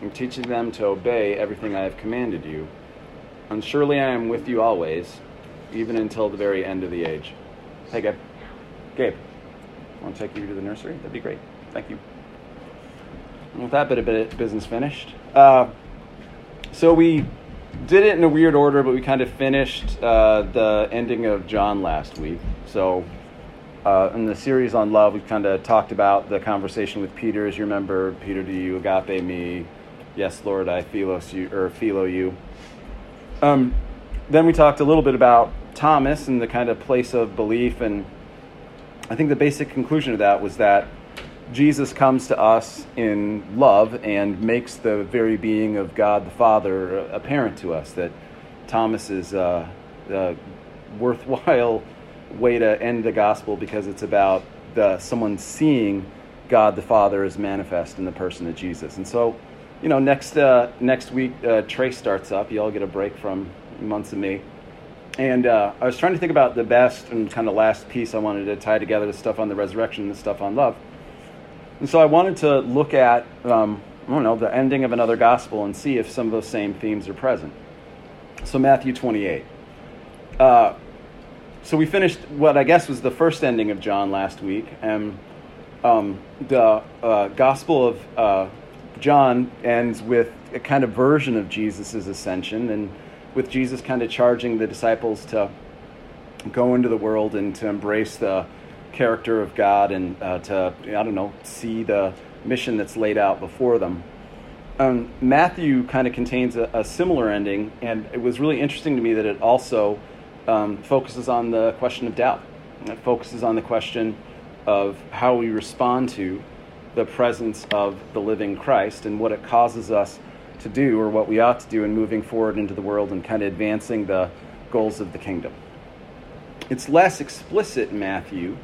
and teaching them to obey everything I have commanded you. And surely I am with you always, even until the very end of the age. Hey, Gabe. Gabe, want to take you to the nursery? That'd be great. Thank you. And with that bit of business finished, uh, so we did it in a weird order, but we kind of finished uh, the ending of John last week. So uh, in the series on love, we kind of talked about the conversation with Peter. As you remember, Peter, do you agape me? Yes, Lord, I philos you or philo you. Um, then we talked a little bit about Thomas and the kind of place of belief, and I think the basic conclusion of that was that Jesus comes to us in love and makes the very being of God the Father apparent to us. That Thomas is a, a worthwhile way to end the gospel because it's about the, someone seeing God the Father as manifest in the person of Jesus. And so, you know, next uh, next week uh, Trace starts up. You all get a break from months of me. And uh, I was trying to think about the best and kind of last piece I wanted to tie together the stuff on the resurrection and the stuff on love. And so I wanted to look at, um, I don't know, the ending of another gospel and see if some of those same themes are present. So, Matthew 28. Uh, so, we finished what I guess was the first ending of John last week. And um, the uh, Gospel of uh, John ends with a kind of version of Jesus' ascension, and with Jesus kind of charging the disciples to go into the world and to embrace the character of God and uh, to, I don't know, see the mission that's laid out before them. Um, Matthew kind of contains a, a, similar ending, and it was really interesting to me that it also um, focuses on the question of doubt. It focuses on the question of how we respond to the presence of the living Christ and what it causes us to do or what we ought to do in moving forward into the world and kind of advancing the goals of the kingdom. It's less explicit in Matthew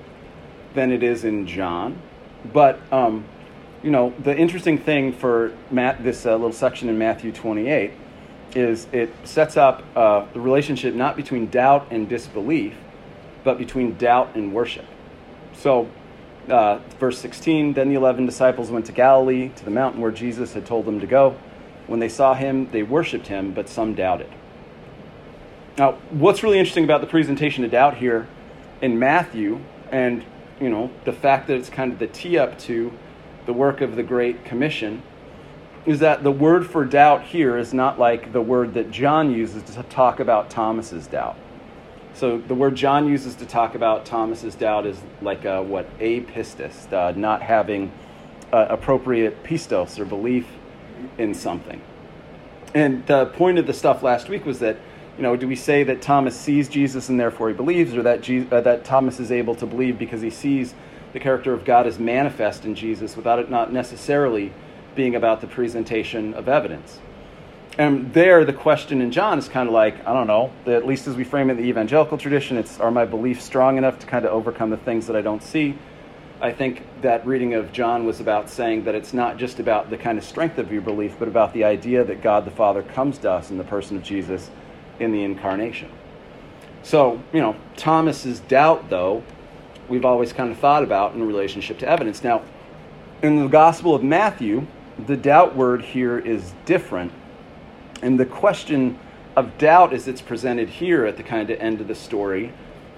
than it is in John. But, um, you know, the interesting thing for Matt, this uh, little section in Matthew 28 is it sets up uh, the relationship not between doubt and disbelief, but between doubt and worship. So, uh, verse 16 Then the eleven disciples went to Galilee, to the mountain where Jesus had told them to go. When they saw him, they worshiped him, but some doubted. Now, what's really interesting about the presentation of doubt here in Matthew, and you know, the fact that it's kind of the tee up to the work of the Great Commission is that the word for doubt here is not like the word that John uses to talk about Thomas's doubt. So the word John uses to talk about Thomas's doubt is like a, what apistis, uh, not having uh, appropriate pistos or belief in something. And the point of the stuff last week was that you know, do we say that Thomas sees Jesus and therefore he believes, or that, uh, that Thomas is able to believe because he sees the character of God as manifest in Jesus without it not necessarily being about the presentation of evidence? And there, the question in John is kind of like, I don't know, at least as we frame it in the evangelical tradition, it's are my beliefs strong enough to kind of overcome the things that I don't see? I think that reading of John was about saying that it's not just about the kind of strength of your belief, but about the idea that God the Father comes to us in the person of Jesus in the incarnation. So, you know, Thomas's doubt, though, we've always kind of thought about in relationship to evidence. Now, in the Gospel of Matthew, the doubt word here is different. And the question of doubt, as it's presented here at the kind of end of the story,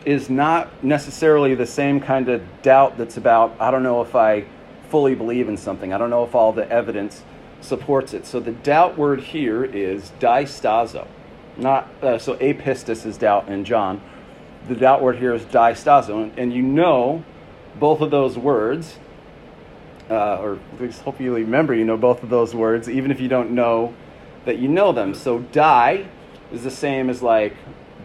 is not necessarily the same kind of doubt that's about, I don't know if I fully believe in something, I don't know if all the evidence supports it. So the doubt word here is diastazo. Not uh, so apistis is doubt in John. The doubt word here is diastazo, and, and you know both of those words, uh, or at least hopefully you remember you know both of those words, even if you don't know that you know them. So di is the same as like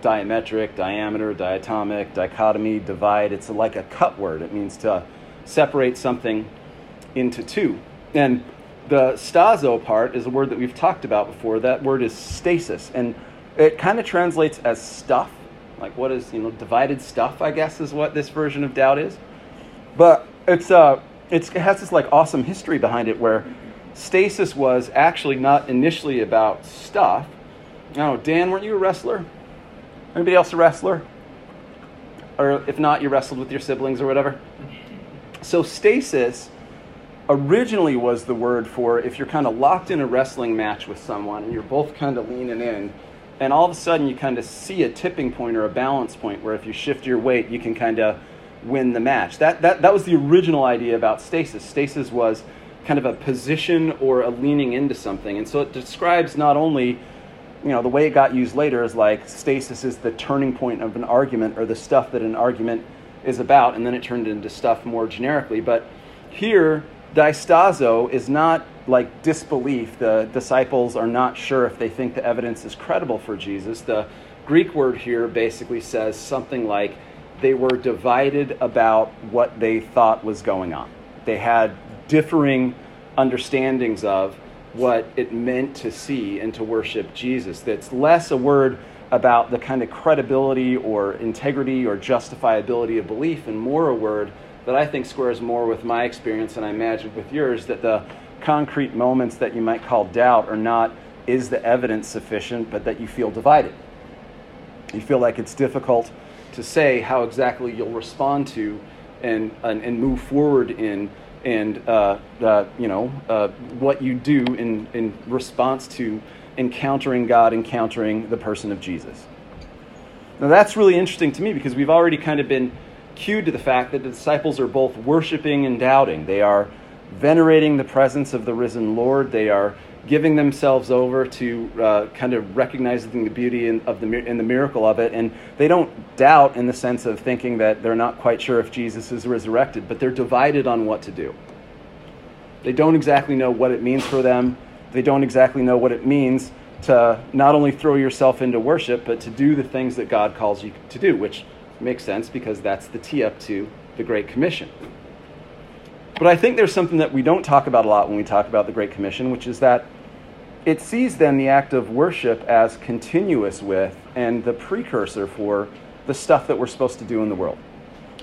diametric, diameter, diatomic, dichotomy, divide. It's like a cut word. It means to separate something into two. And The stazo part is a word that we've talked about before. That word is stasis, and it kind of translates as stuff. Like what is you know divided stuff? I guess is what this version of doubt is. But it's uh, it's, it has this like awesome history behind it where stasis was actually not initially about stuff. Oh, Dan, weren't you a wrestler? Anybody else a wrestler? Or if not, you wrestled with your siblings or whatever. So stasis originally was the word for if you're kind of locked in a wrestling match with someone and you're both kind of leaning in and all of a sudden you kind of see a tipping point or a balance point where if you shift your weight you can kind of win the match that, that, that was the original idea about stasis stasis was kind of a position or a leaning into something and so it describes not only you know the way it got used later is like stasis is the turning point of an argument or the stuff that an argument is about and then it turned into stuff more generically but here diastazo is not like disbelief. The disciples are not sure if they think the evidence is credible for Jesus. The Greek word here basically says something like they were divided about what they thought was going on. They had differing understandings of what it meant to see and to worship Jesus. That's less a word about the kind of credibility or integrity or justifiability of belief and more a word that I think squares more with my experience and I imagine with yours that the concrete moments that you might call doubt are not is the evidence sufficient, but that you feel divided. You feel like it's difficult to say how exactly you'll respond to and, and, and move forward in and uh, uh, you know uh, what you do in, in response to encountering God, encountering the person of Jesus. Now that's really interesting to me because we've already kind of been cued to the fact that the disciples are both worshiping and doubting. They are venerating the presence of the risen Lord. They are giving themselves over to uh, kind of recognizing the beauty in, of the in the miracle of it, and they don't doubt in the sense of thinking that they're not quite sure if Jesus is resurrected, but they're divided on what to do. They don't exactly know what it means for them. They don't exactly know what it means to not only throw yourself into worship, but to do the things that God calls you to do, which Makes sense because that's the tee up to the Great Commission. But I think there's something that we don't talk about a lot when we talk about the Great Commission, which is that it sees then the act of worship as continuous with and the precursor for the stuff that we're supposed to do in the world.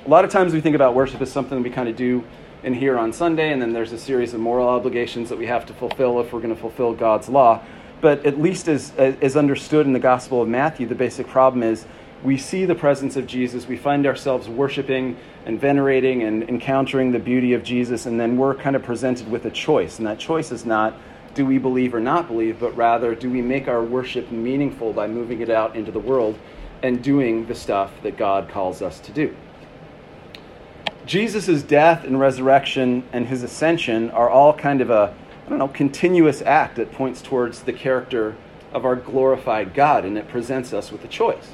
A lot of times we think about worship as something we kind of do in here on Sunday, and then there's a series of moral obligations that we have to fulfill if we're going to fulfill God's law. But at least as, as understood in the Gospel of Matthew, the basic problem is we see the presence of Jesus, we find ourselves worshiping and venerating and encountering the beauty of Jesus, and then we're kind of presented with a choice. And that choice is not do we believe or not believe, but rather do we make our worship meaningful by moving it out into the world and doing the stuff that God calls us to do. Jesus' death and resurrection and his ascension are all kind of a, I don't know, continuous act that points towards the character of our glorified God, and it presents us with a choice.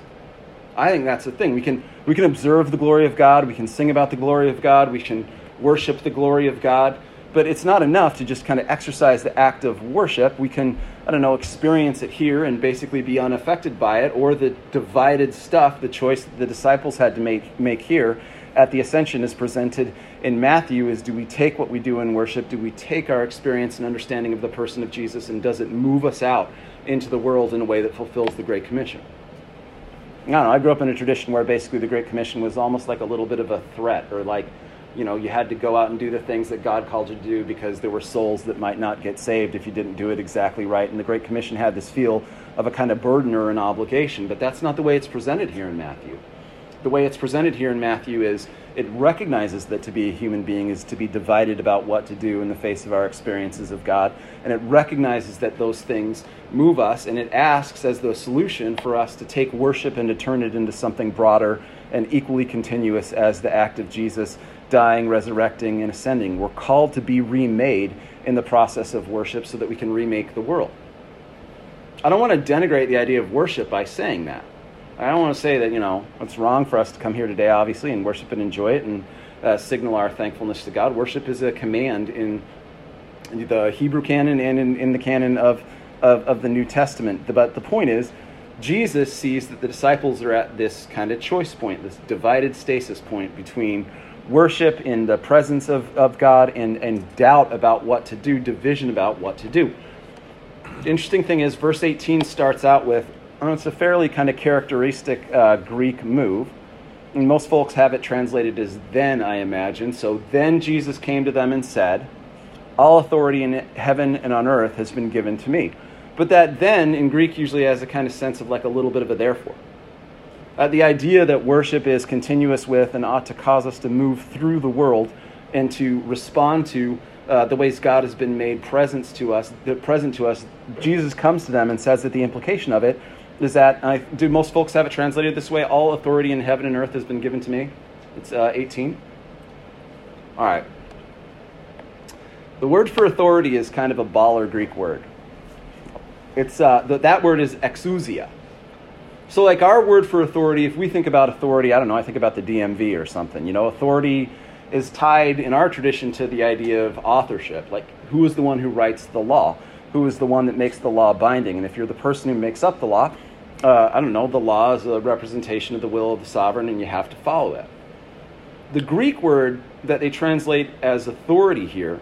I think that's the thing. We can, we can observe the glory of God, we can sing about the glory of God, we can worship the glory of God, but it's not enough to just kind of exercise the act of worship. We can, I don't know, experience it here and basically be unaffected by it, or the divided stuff, the choice that the disciples had to make, make here at the ascension is presented in Matthew is do we take what we do in worship, do we take our experience and understanding of the person of Jesus, and does it move us out into the world in a way that fulfills the Great Commission? I don't know, I grew up in a tradition where basically the Great Commission was almost like a little bit of a threat, or like, you know, you had to go out and do the things that God called you to do because there were souls that might not get saved if you didn't do it exactly right. And the Great Commission had this feel of a kind of burden or an obligation, but that's not the way it's presented here in Matthew the way it's presented here in Matthew is it recognizes that to be a human being is to be divided about what to do in the face of our experiences of God. And it recognizes that those things move us, and it asks as the solution for us to take worship and to turn it into something broader and equally continuous as the act of Jesus dying, resurrecting, and ascending. We're called to be remade in the process of worship so that we can remake the world. I don't want to denigrate the idea of worship by saying that. I don't want to say that, you know, it's wrong for us to come here today, obviously, and worship and enjoy it and uh, signal our thankfulness to God. Worship is a command in the Hebrew canon and in, in the canon of, of, of the New Testament. But the point is, Jesus sees that the disciples are at this kind of choice point, this divided stasis point between worship in the presence of, of God and, and doubt about what to do, division about what to do. The interesting thing is, verse 18 starts out with, oh, it's a fairly kind of characteristic uh, Greek move. And most folks have it translated as then, I imagine. So then Jesus came to them and said, All authority in heaven and on earth has been given to me. But that then in Greek usually has a kind of sense of like a little bit of a therefore. Uh, the idea that worship is continuous with and ought to cause us to move through the world and to respond to uh, the ways God has been made present to us, present to us. Jesus comes to them and says that the implication of it is that I, do most folks have it translated this way? All authority in heaven and earth has been given to me. It's uh, 18. All right. The word for authority is kind of a baller Greek word. It's uh, the, that word is exousia. So, like our word for authority, if we think about authority, I don't know, I think about the DMV or something. You know, authority is tied in our tradition to the idea of authorship. Like, who is the one who writes the law? Who is the one that makes the law binding? And if you're the person who makes up the law, uh, I don't know, the law is a representation of the will of the sovereign and you have to follow it. The Greek word that they translate as authority here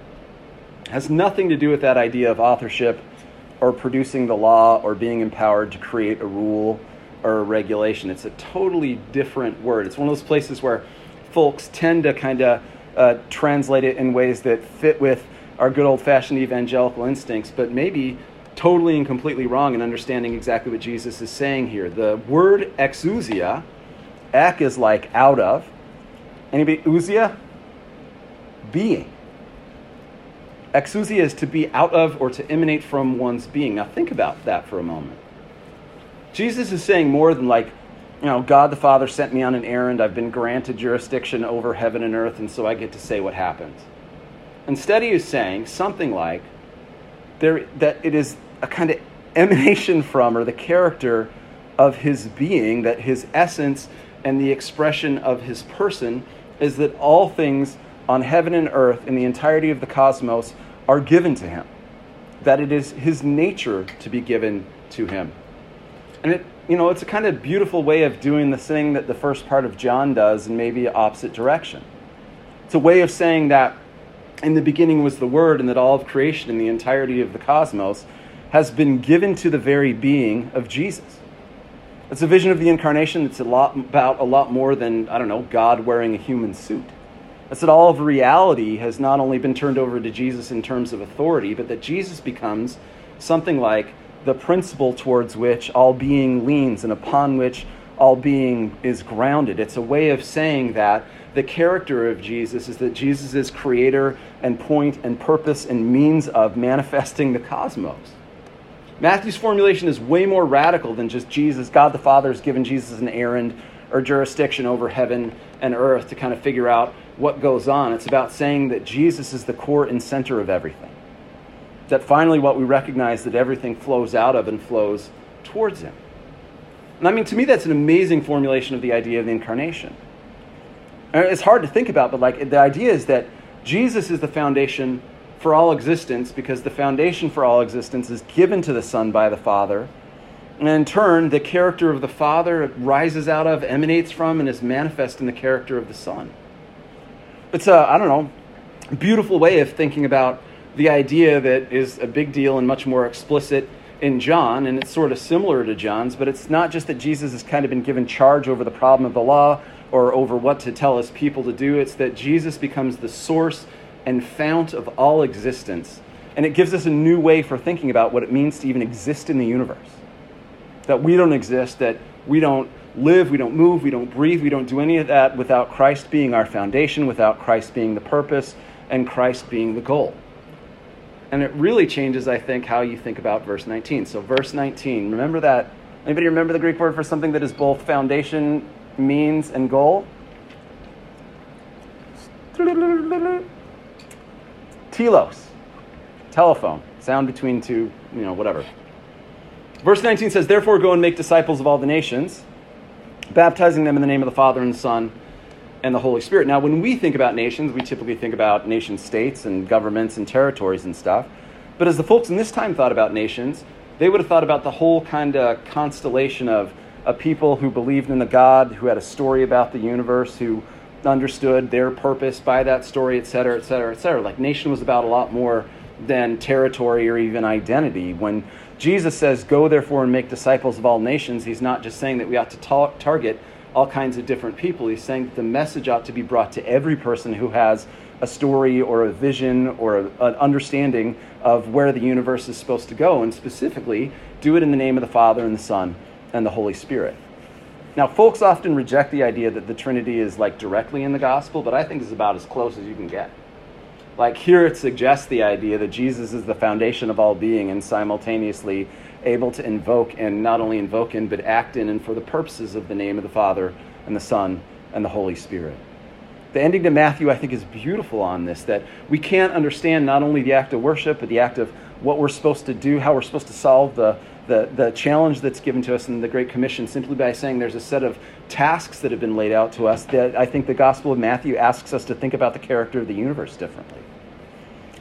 has nothing to do with that idea of authorship or producing the law or being empowered to create a rule or regulation. It's a totally different word. It's one of those places where folks tend to kind of uh, translate it in ways that fit with our good old fashioned evangelical instincts, but maybe totally and completely wrong in understanding exactly what Jesus is saying here. The word exousia, ek is like out of. Anybody, ousia? Being. Exousia is to be out of or to emanate from one's being. Now think about that for a moment. Jesus is saying more than like, you know, God the Father sent me on an errand. I've been granted jurisdiction over heaven and earth, and so I get to say what happens. Instead, he is saying something like there, that it is a kind of emanation from or the character of his being, that his essence and the expression of his person is that all things on heaven and earth in the entirety of the cosmos are given to him. That it is his nature to be given to him. And it, you know, it's a kind of beautiful way of doing the thing that the first part of John does in maybe opposite direction. It's a way of saying that in the beginning was the Word, and that all of creation and the entirety of the cosmos has been given to the very being of Jesus. It's a vision of the incarnation that's a lot about a lot more than, I don't know, God wearing a human suit. It's that all of reality has not only been turned over to Jesus in terms of authority, but that Jesus becomes something like the principle towards which all being leans and upon which all being is grounded. It's a way of saying that the character of Jesus is that Jesus is creator and point and purpose and means of manifesting the cosmos. Matthew's formulation is way more radical than just Jesus, God the Father has given Jesus an errand or jurisdiction over heaven and earth to kind of figure out what goes on. It's about saying that Jesus is the core and center of everything that finally what we recognize that everything flows out of and flows towards him. And I mean, to me, that's an amazing formulation of the idea of the incarnation. And it's hard to think about, but like the idea is that Jesus is the foundation for all existence because the foundation for all existence is given to the Son by the Father. And in turn, the character of the Father rises out of, emanates from, and is manifest in the character of the Son. It's a, I don't know, beautiful way of thinking about the idea that is a big deal and much more explicit in John, and it's sort of similar to John's, but it's not just that Jesus has kind of been given charge over the problem of the law or over what to tell his people to do. It's that Jesus becomes the source and fount of all existence. And it gives us a new way for thinking about what it means to even exist in the universe. That we don't exist, that we don't live, we don't move, we don't breathe, we don't do any of that without Christ being our foundation, without Christ being the purpose, and Christ being the goal. And it really changes, I think, how you think about verse 19. So, verse 19, remember that. Anybody remember the Greek word for something that is both foundation, means, and goal? Telos. Telephone. Sound between two, you know, whatever. Verse 19 says, Therefore, go and make disciples of all the nations, baptizing them in the name of the Father and the Son and the Holy Spirit. Now, when we think about nations, we typically think about nation states and governments and territories and stuff. But as the folks in this time thought about nations, they would have thought about the whole kind of constellation of, of people who believed in the God, who had a story about the universe, who understood their purpose by that story, et cetera, et cetera, et cetera. Like nation was about a lot more than territory or even identity. When Jesus says, Go therefore and make disciples of all nations, he's not just saying that we ought to ta- target all kinds of different people. He's saying that the message ought to be brought to every person who has a story or a vision or a, an understanding of where the universe is supposed to go, and specifically, do it in the name of the Father and the Son and the Holy Spirit. Now, folks often reject the idea that the Trinity is like directly in the gospel, but I think it's about as close as you can get. Like here, it suggests the idea that Jesus is the foundation of all being and simultaneously able to invoke and not only invoke in, but act in and for the purposes of the name of the Father and the Son and the Holy Spirit. The ending to Matthew, I think, is beautiful on this that we can't understand not only the act of worship, but the act of what we're supposed to do, how we're supposed to solve the, the, the challenge that's given to us in the Great Commission simply by saying there's a set of tasks that have been laid out to us that I think the Gospel of Matthew asks us to think about the character of the universe differently.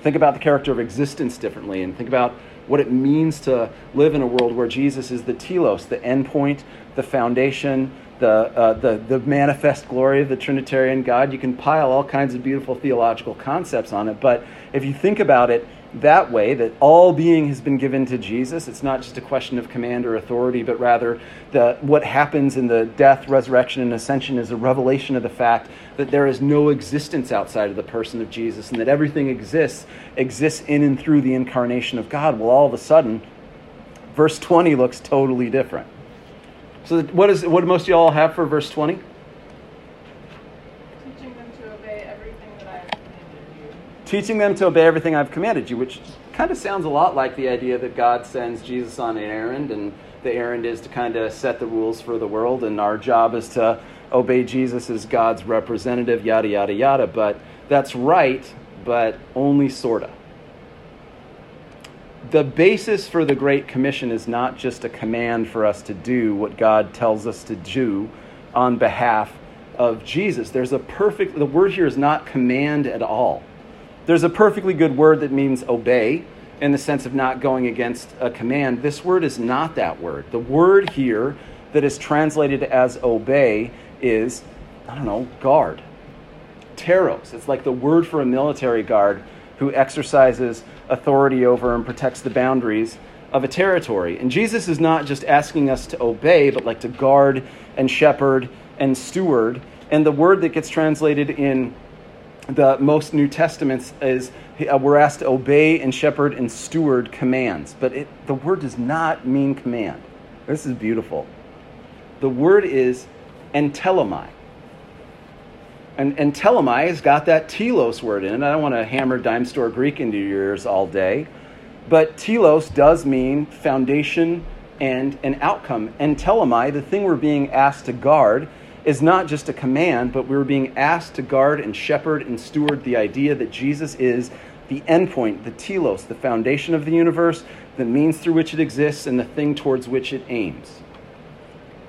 Think about the character of existence differently and think about what it means to live in a world where Jesus is the telos, the endpoint, the foundation, the, uh, the, the manifest glory of the Trinitarian God. You can pile all kinds of beautiful theological concepts on it, but if you think about it that way, that all being has been given to Jesus, it's not just a question of command or authority, but rather the, what happens in the death, resurrection, and ascension is a revelation of the fact that there is no existence outside of the person of Jesus and that everything exists, exists in and through the incarnation of God. Well, all of a sudden, verse 20 looks totally different. So, what, is, what do most of y'all have for verse 20? Teaching them to obey everything that I have commanded you. Teaching them to obey everything I've commanded you, which kind of sounds a lot like the idea that God sends Jesus on an errand, and the errand is to kind of set the rules for the world, and our job is to obey Jesus as God's representative, yada, yada, yada. But that's right, but only sort of the basis for the Great Commission is not just a command for us to do what God tells us to do on behalf of Jesus. There's a perfect, the word here is not command at all. There's a perfectly good word that means obey in the sense of not going against a command. This word is not that word. The word here that is translated as obey is, I don't know, guard. Teros. It's like the word for a military guard who exercises authority over and protects the boundaries of a territory. And Jesus is not just asking us to obey, but like to guard and shepherd and steward. And the word that gets translated in the most New Testaments is uh, we're asked to obey and shepherd and steward commands. But it, the word does not mean command. This is beautiful. The word is entelomai. And, and telemai has got that telos word in it. I don't want to hammer dime store Greek into your ears all day, but telos does mean foundation and an outcome. And telemai, the thing we're being asked to guard, is not just a command, but we're being asked to guard and shepherd and steward the idea that Jesus is the endpoint, the telos, the foundation of the universe, the means through which it exists, and the thing towards which it aims.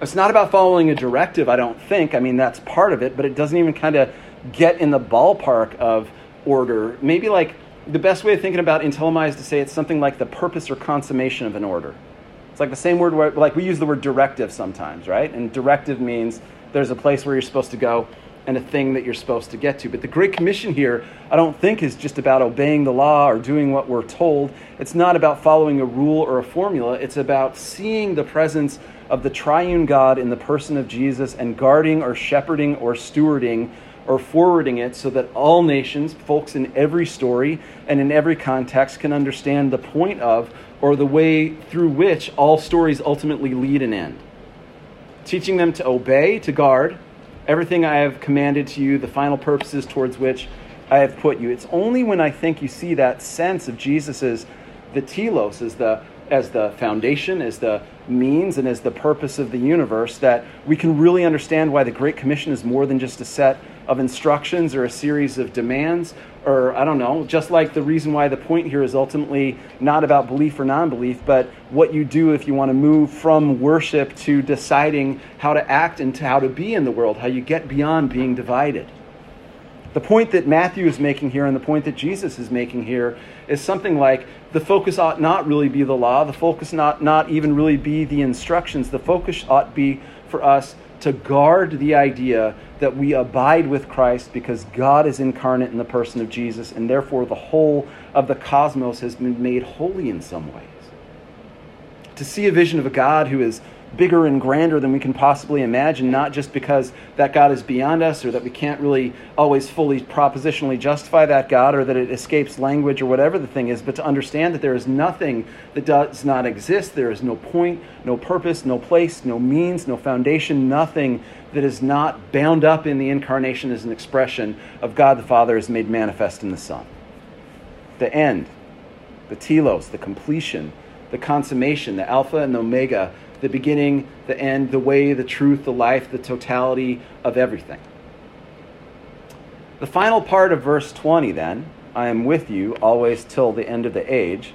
It's not about following a directive, I don't think. I mean, that's part of it, but it doesn't even kind of get in the ballpark of order. Maybe like the best way of thinking about entelomai is to say it's something like the purpose or consummation of an order. It's like the same word, where, like we use the word directive sometimes, right? And directive means there's a place where you're supposed to go and a thing that you're supposed to get to. But the Great Commission here, I don't think, is just about obeying the law or doing what we're told. It's not about following a rule or a formula. It's about seeing the presence of the triune God in the person of Jesus and guarding or shepherding or stewarding or forwarding it so that all nations, folks in every story and in every context, can understand the point of or the way through which all stories ultimately lead and end. Teaching them to obey, to guard everything I have commanded to you, the final purposes towards which I have put you. It's only when I think you see that sense of Jesus as the telos, as the as the foundation, as the means, and as the purpose of the universe, that we can really understand why the Great Commission is more than just a set of instructions or a series of demands, or I don't know, just like the reason why the point here is ultimately not about belief or non belief, but what you do if you want to move from worship to deciding how to act and to how to be in the world, how you get beyond being divided. The point that Matthew is making here and the point that Jesus is making here is something like the focus ought not really be the law, the focus not, not even really be the instructions. The focus ought be for us to guard the idea that we abide with Christ because God is incarnate in the person of Jesus, and therefore the whole of the cosmos has been made holy in some ways. To see a vision of a God who is bigger and grander than we can possibly imagine, not just because that God is beyond us or that we can't really always fully propositionally justify that God or that it escapes language or whatever the thing is, but to understand that there is nothing that does not exist. There is no point, no purpose, no place, no means, no foundation, nothing that is not bound up in the incarnation as an expression of God the Father is made manifest in the Son. The end, the telos, the completion, the consummation, the Alpha and the Omega the beginning, the end, the way, the truth, the life, the totality of everything. The final part of verse 20, then, I am with you always till the end of the age.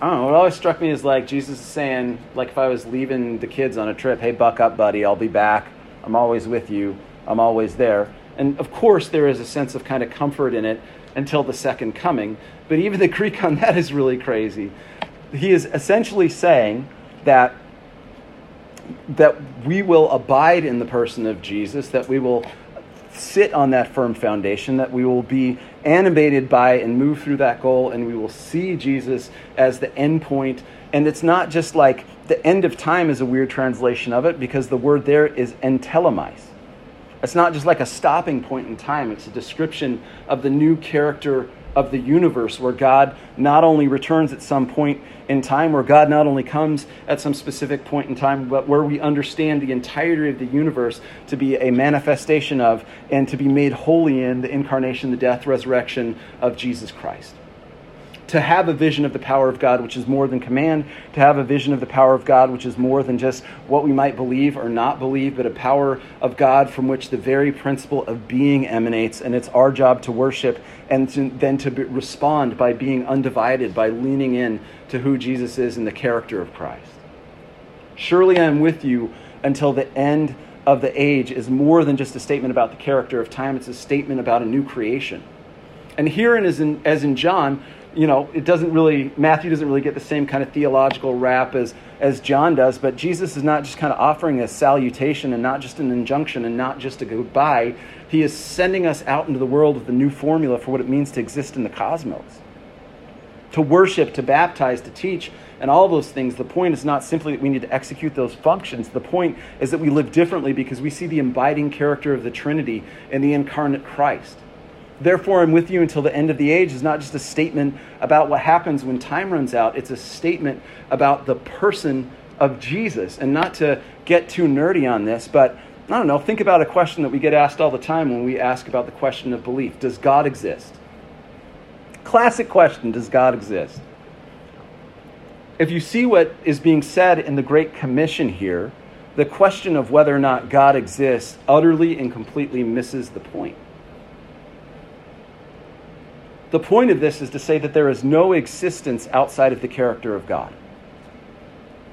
I don't know, what always struck me is like Jesus is saying, like if I was leaving the kids on a trip, hey, buck up, buddy, I'll be back. I'm always with you. I'm always there. And of course, there is a sense of kind of comfort in it until the second coming. But even the Greek on that is really crazy. He is essentially saying that that we will abide in the person of Jesus, that we will sit on that firm foundation, that we will be animated by and move through that goal, and we will see Jesus as the end point. And it's not just like the end of time is a weird translation of it because the word there is entelemais. It's not just like a stopping point in time, it's a description of the new character of the universe where God not only returns at some point in time, where God not only comes at some specific point in time, but where we understand the entirety of the universe to be a manifestation of and to be made holy in the incarnation, the death, resurrection of Jesus Christ to have a vision of the power of God, which is more than command, to have a vision of the power of God, which is more than just what we might believe or not believe, but a power of God from which the very principle of being emanates. And it's our job to worship and to, then to be, respond by being undivided, by leaning in to who Jesus is and the character of Christ. Surely I am with you until the end of the age is more than just a statement about the character of time, it's a statement about a new creation. And herein, as in, as in John, you know, it doesn't really, Matthew doesn't really get the same kind of theological rap as, as John does, but Jesus is not just kind of offering a salutation and not just an injunction and not just a goodbye. He is sending us out into the world with a new formula for what it means to exist in the cosmos. To worship, to baptize, to teach, and all those things. The point is not simply that we need to execute those functions. The point is that we live differently because we see the abiding character of the Trinity in the incarnate Christ. Therefore, I'm with you until the end of the age is not just a statement about what happens when time runs out, it's a statement about the person of Jesus. And not to get too nerdy on this, but I don't know, think about a question that we get asked all the time when we ask about the question of belief Does God exist? Classic question Does God exist? If you see what is being said in the Great Commission here, the question of whether or not God exists utterly and completely misses the point. The point of this is to say that there is no existence outside of the character of God.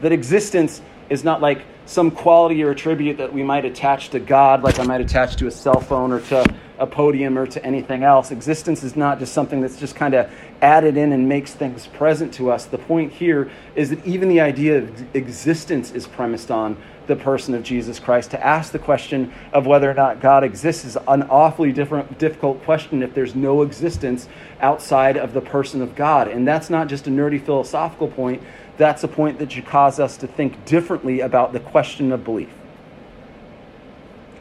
That existence is not like some quality or attribute that we might attach to God, like I might attach to a cell phone or to a podium or to anything else. Existence is not just something that's just kind of added in and makes things present to us. The point here is that even the idea of existence is premised on the person of Jesus Christ. To ask the question of whether or not God exists is an awfully different, difficult question if there's no existence outside of the person of God. And that's not just a nerdy philosophical point, that's a point that should cause us to think differently about the question of belief.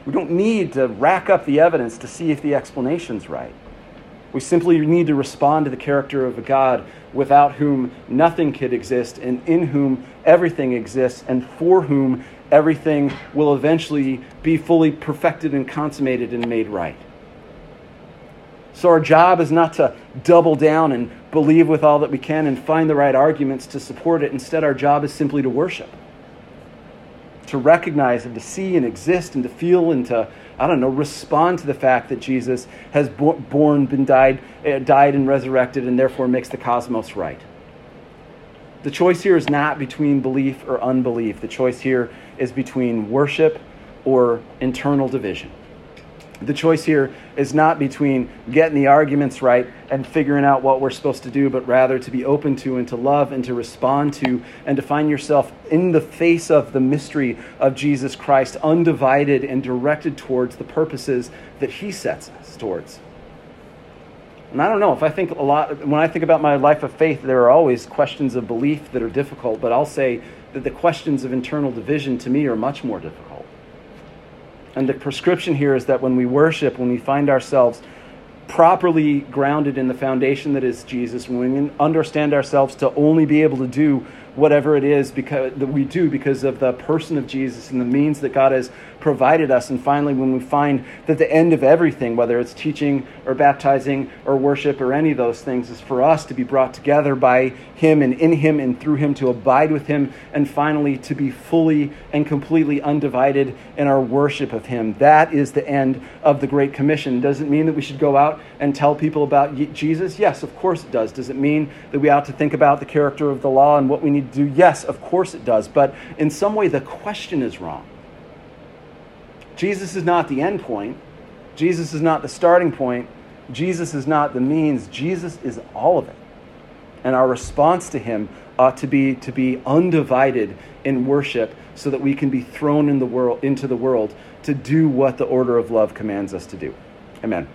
We don't need to rack up the evidence to see if the explanation's right. We simply need to respond to the character of a God without whom nothing could exist, and in whom everything exists, and for whom everything will eventually be fully perfected and consummated and made right. So, our job is not to double down and believe with all that we can and find the right arguments to support it. Instead, our job is simply to worship, to recognize and to see and exist and to feel and to I don't know, respond to the fact that Jesus has born, been died, uh, died and resurrected, and therefore makes the cosmos right. The choice here is not between belief or unbelief. The choice here is between worship or internal division. The choice here is not between getting the arguments right and figuring out what we're supposed to do, but rather to be open to and to love and to respond to and to find yourself in the face of the mystery of Jesus Christ, undivided and directed towards the purposes that He sets us towards. And I don't know if I think a lot, when I think about my life of faith, there are always questions of belief that are difficult, but I'll say that the questions of internal division to me are much more difficult. And the prescription here is that when we worship, when we find ourselves properly grounded in the foundation that is Jesus, when we understand ourselves to only be able to do whatever it is because, that we do because of the person of Jesus and the means that God has provided us. And finally, when we find that the end of everything, whether it's teaching or baptizing or worship or any of those things, is for us to be brought together by Him and in Him and through Him to abide with Him, and finally to be fully and completely undivided in our worship of Him. That is the end of the Great Commission. Does it mean that we should go out and tell people about Jesus? Yes, of course it does. Does it mean that we ought to think about the character of the law and what we need to do? Yes, of course it does. But in some way, the question is wrong. Jesus is not the end point. Jesus is not the starting point. Jesus is not the means. Jesus is all of it. And our response to him ought to be to be undivided in worship so that we can be thrown in the world into the world to do what the order of love commands us to do. Amen.